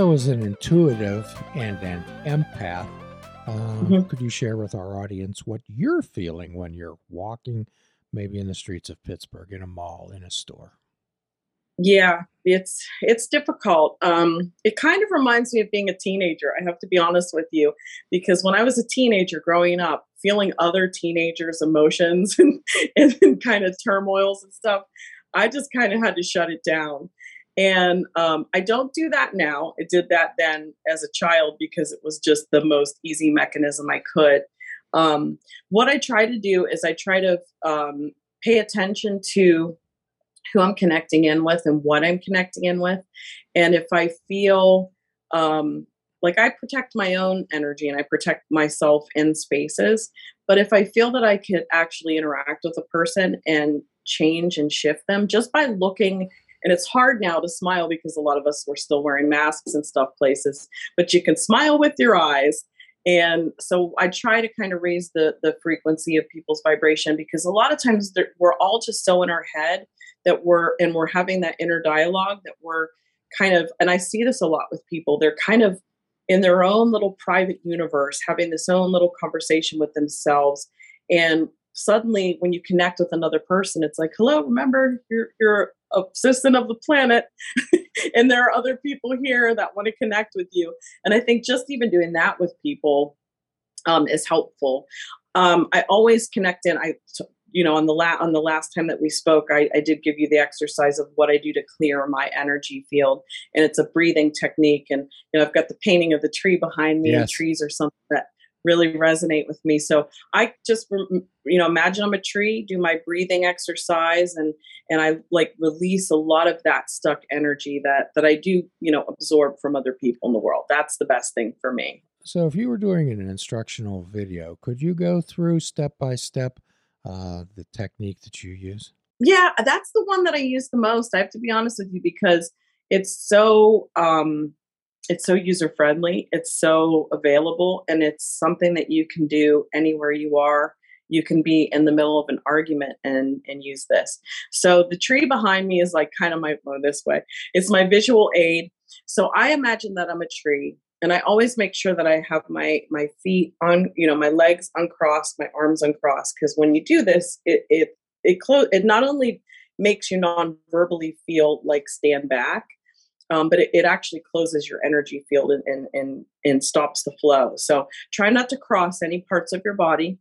So, as an intuitive and an empath, uh, Mhm. could you share with our audience what you're feeling when you're walking, maybe in the streets of Pittsburgh, in a mall, in a store? Yeah, it's it's difficult. Um, it kind of reminds me of being a teenager. I have to be honest with you, because when I was a teenager growing up, feeling other teenagers' emotions and, and kind of turmoils and stuff, I just kind of had to shut it down. And um, I don't do that now. I did that then as a child because it was just the most easy mechanism I could. Um, what I try to do is I try to um, pay attention to who I'm connecting in with and what I'm connecting in with. And if I feel um, like I protect my own energy and I protect myself in spaces, but if I feel that I could actually interact with a person and change and shift them just by looking, and it's hard now to smile because a lot of us were still wearing masks and stuff places, but you can smile with your eyes. And so I try to kind of raise the the frequency of people's vibration because a lot of times we're all just so in our head that we're and we're having that inner dialogue that we're kind of and I see this a lot with people they're kind of in their own little private universe having this own little conversation with themselves and suddenly when you connect with another person it's like hello remember you're you're a citizen of the planet. And there are other people here that want to connect with you. And I think just even doing that with people um, is helpful. Um, I always connect in. I you know on the la- on the last time that we spoke I, I did give you the exercise of what i do to clear my energy field. And it's a breathing technique and you know i've got the painting of the tree behind me and trees are something that really resonate with me so i just you know imagine i'm a tree do my breathing exercise and and i like release a lot of that stuck energy that that i do you know absorb from other people in the world that's the best thing for me So, if you were doing an instructional video, could you go through step by step uh, the technique that you use? Yeah, that's the one that I use the most. I have to be honest with you because it's so um it's so user friendly, it's so available and it's something that you can do anywhere you are. You can be in the middle of an argument and and use this. So the tree behind me is like kind of my oh, this way. It's my visual aid. So I imagine that I'm a tree and I always make sure that I have my my feet on, you know, my legs uncrossed, my arms uncrossed because when you do this, it it it close it not only makes you non-verbally feel like stand back um, but it, it actually closes your energy field and, and and and stops the flow so try not to cross any parts of your body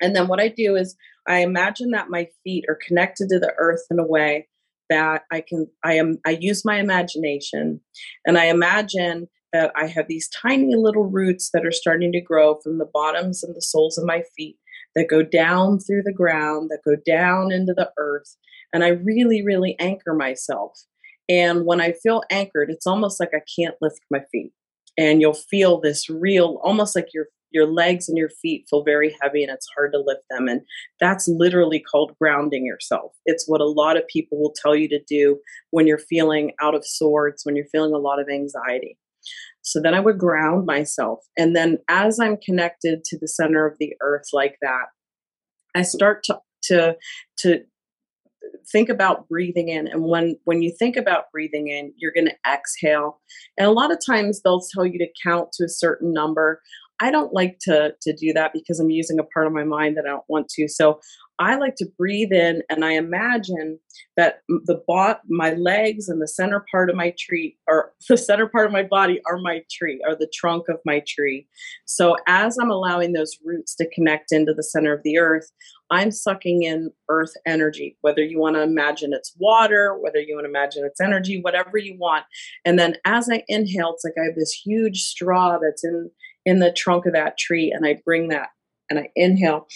and then what i do is i imagine that my feet are connected to the earth in a way that i can i am i use my imagination and i imagine that i have these tiny little roots that are starting to grow from the bottoms and the soles of my feet that go down through the ground, that go down into the earth. And I really, really anchor myself. And when I feel anchored, it's almost like I can't lift my feet. And you'll feel this real, almost like your your legs and your feet feel very heavy and it's hard to lift them. And that's literally called grounding yourself. It's what a lot of people will tell you to do when you're feeling out of sorts, when you're feeling a lot of anxiety. So then I would ground myself. And then as I'm connected to the center of the earth like that, I start to to to think about breathing in and when when you think about breathing in you're going to exhale. And a lot of times they'll tell you to count to a certain number i don't like to to do that because i'm using a part of my mind that i don't want to so i like to breathe in and i imagine that the bot my legs and the center part of my tree or the center part of my body are my tree are the trunk of my tree so as i'm allowing those roots to connect into the center of the earth I'm sucking in earth energy, whether you want to imagine it's water, whether you want to imagine it's energy, whatever you want. And then as I inhale, it's like I have this huge straw that's in in the trunk of that tree, and I bring that and I inhale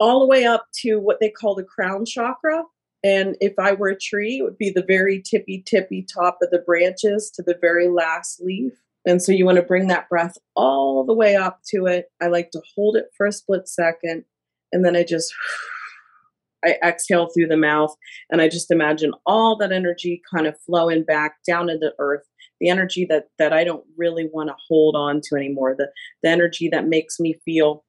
all the way up to what they call the crown chakra. And if I were a tree, it would be the very tippy tippy top of the branches to the very last leaf. And so you want to bring that breath all the way up to it. I like to hold it for a split second and then I just I exhale through the mouth and I just imagine all that energy kind of flowing back down into earth. The energy that that I don't really want to hold on to anymore. The the energy that makes me feel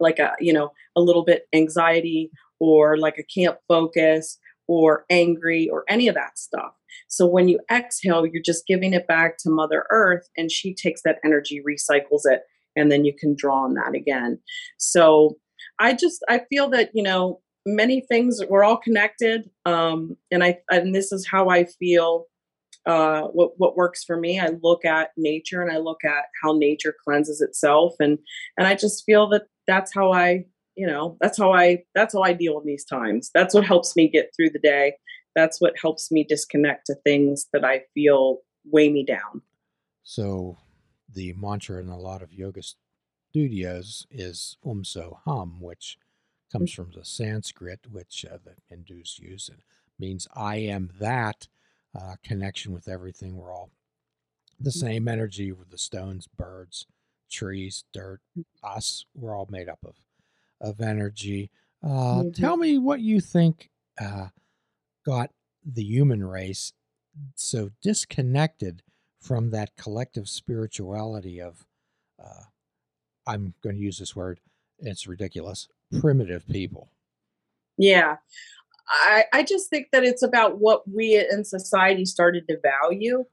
like a you know a little bit anxiety or like I can't focus or angry or any of that stuff. So when you exhale, you're just giving it back to Mother Earth, and she takes that energy, recycles it, and then you can draw on that again. So I just I feel that you know many things we're all connected, um, and I and this is how I feel. Uh, what what works for me? I look at nature and I look at how nature cleanses itself, and and I just feel that that's how I you know that's how I that's how I deal in these times. That's what helps me get through the day. That's what helps me disconnect to things that I feel weigh me down. So the mantra in a lot of yoga studios is Om So Hum, which comes Mm. from the Sanskrit, which uh, the Hindus use, and means I am that uh, connection with everything. We're all the Mm. same energy with the stones, birds, trees, dirt, Mm. us. We're all made up of of energy. Uh, Mhm. tell me what you think uh, got the human race so disconnected from that collective spirituality of uh, I'm going to use this word. It's ridiculous. Primitive people. Yeah. I, I just think that it's about what we in society started to value.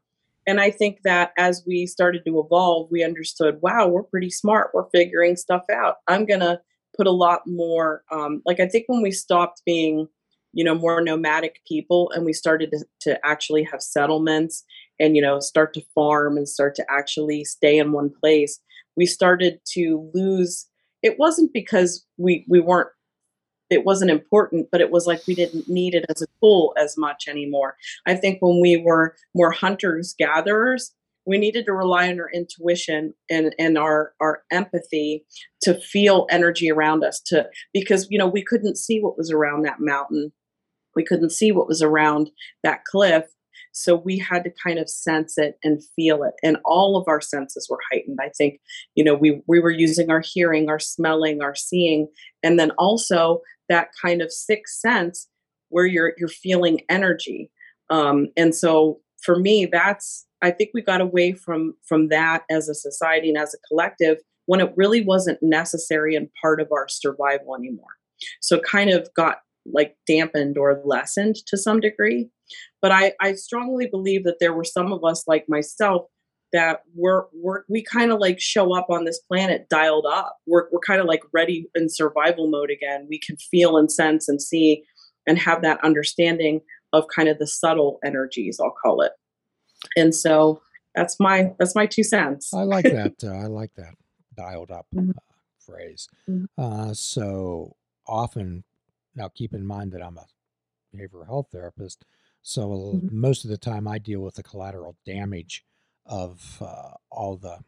And I think that as we started to evolve, we understood, wow, we're pretty smart. We're figuring stuff out. I'm going to put a lot more, um, like, I think when we stopped being, you know, more nomadic people and we started to, to actually have settlements and, you know, start to farm and start to actually stay in one place, we started to lose. It wasn't because we, we weren't it wasn't important, but it was like we didn't need it as a tool as much anymore. I think when we were more hunters gatherers, we needed to rely on our intuition and, and our, our empathy to feel energy around us to because you know we couldn't see what was around that mountain. We couldn't see what was around that cliff. So we had to kind of sense it and feel it. And all of our senses were heightened. I think, you know, we we were using our hearing, our smelling, our seeing, and then also that kind of sixth sense where you're you're feeling energy um, and so for me that's i think we got away from from that as a society and as a collective when it really wasn't necessary and part of our survival anymore so kind of got like dampened or lessened to some degree but i i strongly believe that there were some of us like myself that we're, we're we kind of like show up on this planet dialed up. We're we're kind of like ready in survival mode again. We can feel and sense and see and have that understanding of kind of the subtle energies, I'll call it. And so that's my that's my two cents. I like that. Uh, I like that dialed up Mhm. uh, phrase. Mhm. Uh, so often, now keep in mind that I'm a behavioral health therapist. So Mhm. most of the time, I deal with the collateral damage of uh, all the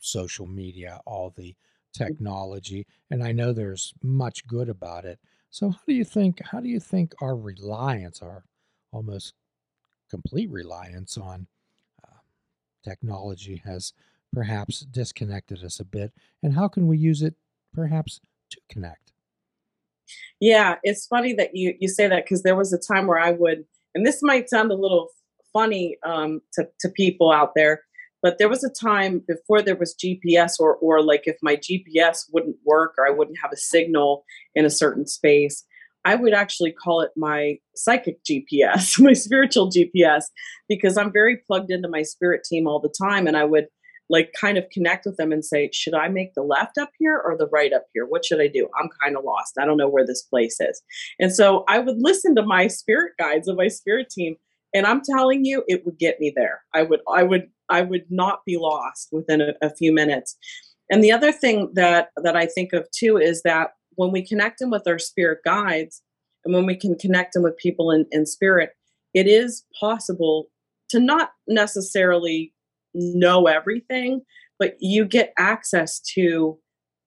social media, all the technology, and I know there's much good about it. So how do you think? How do you think our reliance, our almost complete reliance on uh, technology, has perhaps disconnected us a bit? And how can we use it perhaps to connect? Yeah, it's funny that you you say that because there was a time where I would, and this might sound a little funny um, to to people out there, but there was a time before there was GPS, or or like if my GPS wouldn't work or I wouldn't have a signal in a certain space, I would actually call it my psychic GPS, my spiritual GPS, because I'm very plugged into my spirit team all the time, and I would like kind of connect with them and say, should I make the left up here or the right up here? What should I do? I'm kind of lost. I don't know where this place is. And so I would listen to my spirit guides of my spirit team. And I'm telling you, it would get me there. I would, I would, I would not be lost within a, a few minutes. And the other thing that that I think of too is that when we connect them with our spirit guides, and when we can connect them with people in, in spirit, it is possible to not necessarily know everything, but you get access to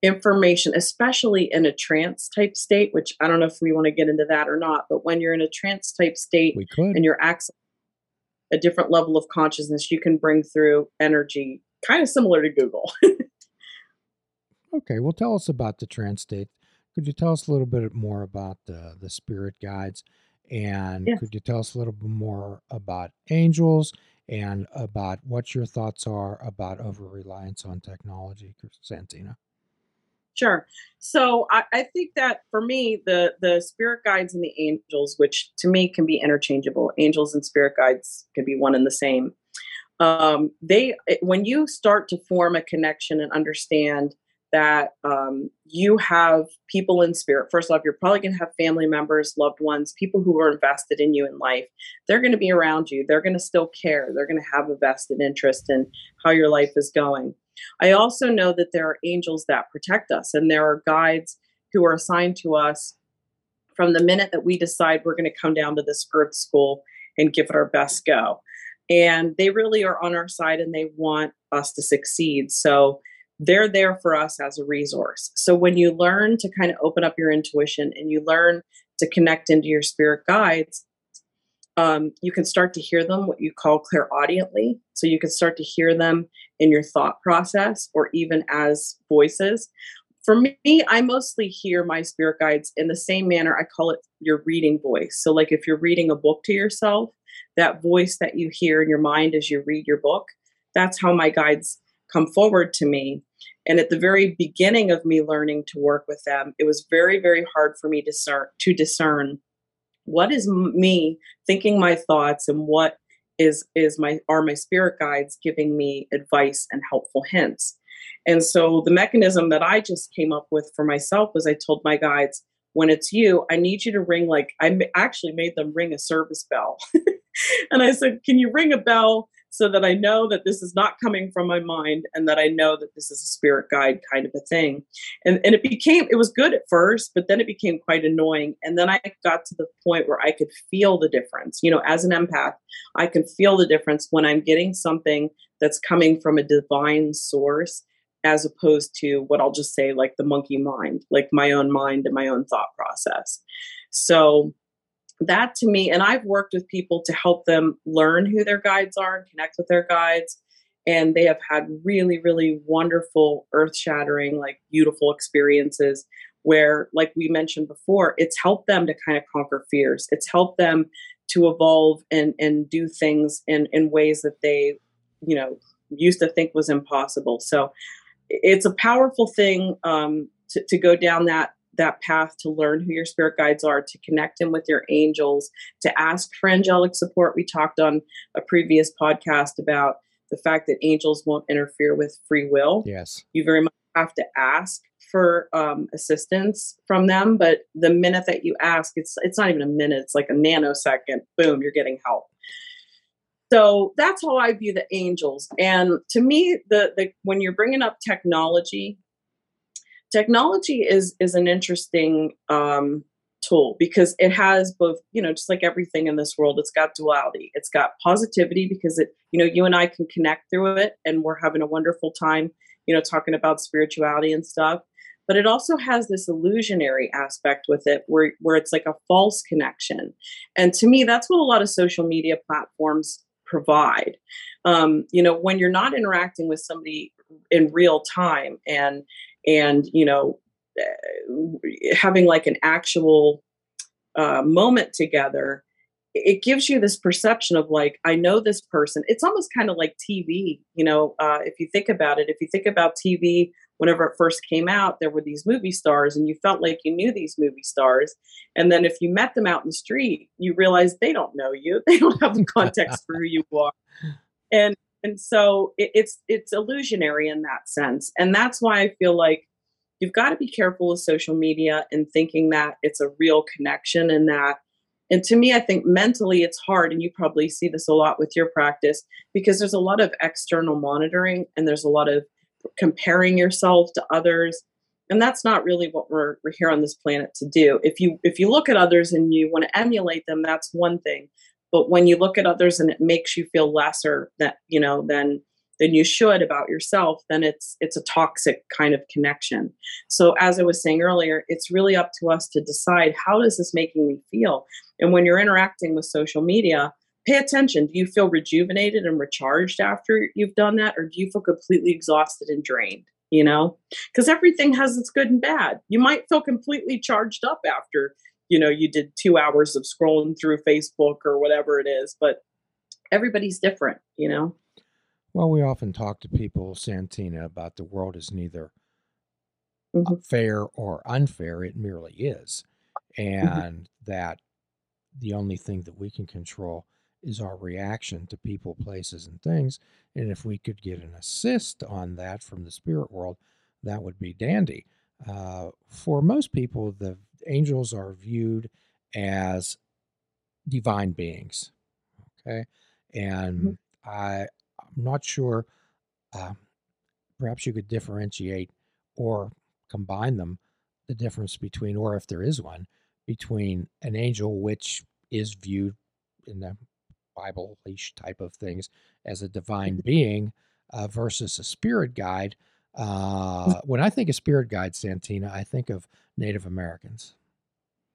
information, especially in a trance type state, which I don't know if we want to get into that or not, but when you're in a trance type state and you're accessing a different level of consciousness, you can bring through energy, kind of similar to Google. Okay, well, tell us about the trance state. Could you tell us a little bit more about the the spirit guides, and yes. could you tell us a little bit more about angels and about what your thoughts are about over reliance on technology, Santina? Sure. So I, I think that for me, the the spirit guides and the angels, which to me can be interchangeable, angels and spirit guides can be one and the same. Um, they when you start to form a connection and understand that um, you have people in spirit. First off, you're probably going to have family members, loved ones, people who are invested in you in life. They're going to be around you. They're going to still care. They're going to have a vested interest in how your life is going. I also know that there are angels that protect us, and there are guides who are assigned to us from the minute that we decide we're going to come down to this earth school and give it our best go. And they really are on our side and they want us to succeed. So they're there for us as a resource. So when you learn to kind of open up your intuition and you learn to connect into your spirit guides, um, you can start to hear them what you call clairaudiently. So you can start to hear them in your thought process or even as voices. For me, I mostly hear my spirit guides in the same manner. I call it your reading voice. So, like if you're reading a book to yourself, that voice that you hear in your mind as you read your book, that's how my guides come forward to me. And at the very beginning of me learning to work with them, it was very, very hard for me to discern, to discern what is me thinking my thoughts and what is is my are my spirit guides giving me advice and helpful hints. And so the mechanism that I just came up with for myself was I told my guides, when it's you, I need you to ring like I actually made them ring a service bell. and I said, "Can you ring a bell so that I know that this is not coming from my mind and that I know that this is a spirit guide kind of a thing. And, and it became, it was good at first, but then it became quite annoying. And then I got to the point where I could feel the difference. You know, as an empath, I can feel the difference when I'm getting something that's coming from a divine source as opposed to what I'll just say, like the monkey mind, like my own mind and my own thought process. So, that to me, and I've worked with people to help them learn who their guides are and connect with their guides. And they have had really, really wonderful, earth shattering, like beautiful experiences where, like we mentioned before, it's helped them to kind of conquer fears. It's helped them to evolve and, and do things in, in ways that they, you know, used to think was impossible. So it's a powerful thing um, to, to go down that that path to learn who your spirit guides are, to connect in with your angels, to ask for angelic support. We talked on a previous podcast about the fact that angels won't interfere with free will. Yes. You very much have to ask for um, assistance from them, but the minute that you ask, it's it's not even a minute; it's like a nanosecond. Boom, you're getting help. So that's how I view the angels. And to me, the the when you're bringing up technology technology is is an interesting um, tool because it has both you know just like everything in this world it's got duality. It's got positivity because it you know you and i can connect through it and we're having a wonderful time you know talking about spirituality and stuff. But it also has this illusionary aspect with it where where it's like a false connection. And to me that's what a lot of social media platforms provide. Um, you know when you're not interacting with somebody in real time and and you know eh, having like an actual uh, moment together it gives you this perception of like i know this person. It's almost kind of like tv you know uh, if you think about it. If you think about tv whenever it first came out there were these movie stars and you felt like you knew these movie stars. And then if you met them out in the street you realize they don't know you. They don't have the context for who you are. And and so it, it's it's illusionary in that sense. And that's why i feel like you've got to be careful with social media and thinking that it's a real connection and that and to me i think mentally it's hard and you probably see this a lot with your practice because there's a lot of external monitoring and there's a lot of comparing yourself to others. And that's not really what we're, we're here on this planet to do. If you if you look at others and you want to emulate them that's one thing but when you look at others and it makes you feel lesser that you know than than you should about yourself then it's it's a toxic kind of connection. So as i was saying earlier it's really up to us to decide how does this making me feel? And when you're interacting with social media pay attention. Do you feel rejuvenated and recharged after you've done that or do you feel completely exhausted and drained you know? Because everything has its good and bad. You might feel completely charged up after you know you did two hours of scrolling through facebook or whatever it is but everybody's different you know well we often talk to people santina about the world is neither Mhm. fair or unfair. It merely is. Mhm. And that the only thing that we can control is our reaction to people, places, and things. And if we could get an assist on that from the spirit world, that would be dandy. Uh, for most people, the angels are viewed as divine beings. Okay. And Mhm. I, I'm not sure, uh, perhaps you could differentiate or combine them, the difference between, or if there is one, between an angel, which is viewed in the Bible ish type of things as a divine being, uh, versus a spirit guide. Uh, when I think of spirit guide, Santina, I think of Native Americans.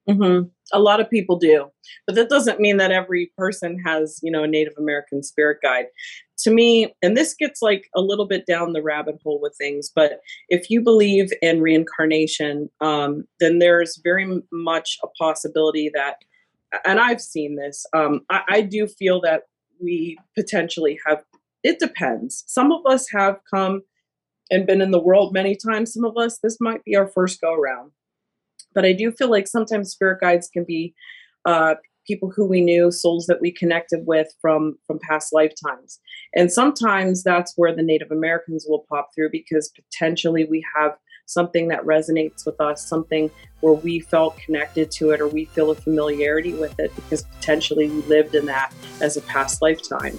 Mhm. A lot of people do, but that doesn't mean that every person has, you know, a Native American spirit guide. To me, and this gets like a little bit down the rabbit hole with things, but if you believe in reincarnation, um, then there's very much a possibility that, and I've seen this. Um, I, I do feel that we potentially have. It depends. Some of us have come and been in the world many times. Some of us, this might be our first go around but I do feel like sometimes spirit guides can be uh, people who we knew, souls that we connected with from from past lifetimes, and sometimes that's where the Native Americans will pop through because potentially we have something that resonates with us, something where we felt connected to it or we feel a familiarity with it because potentially we lived in that as a past lifetime.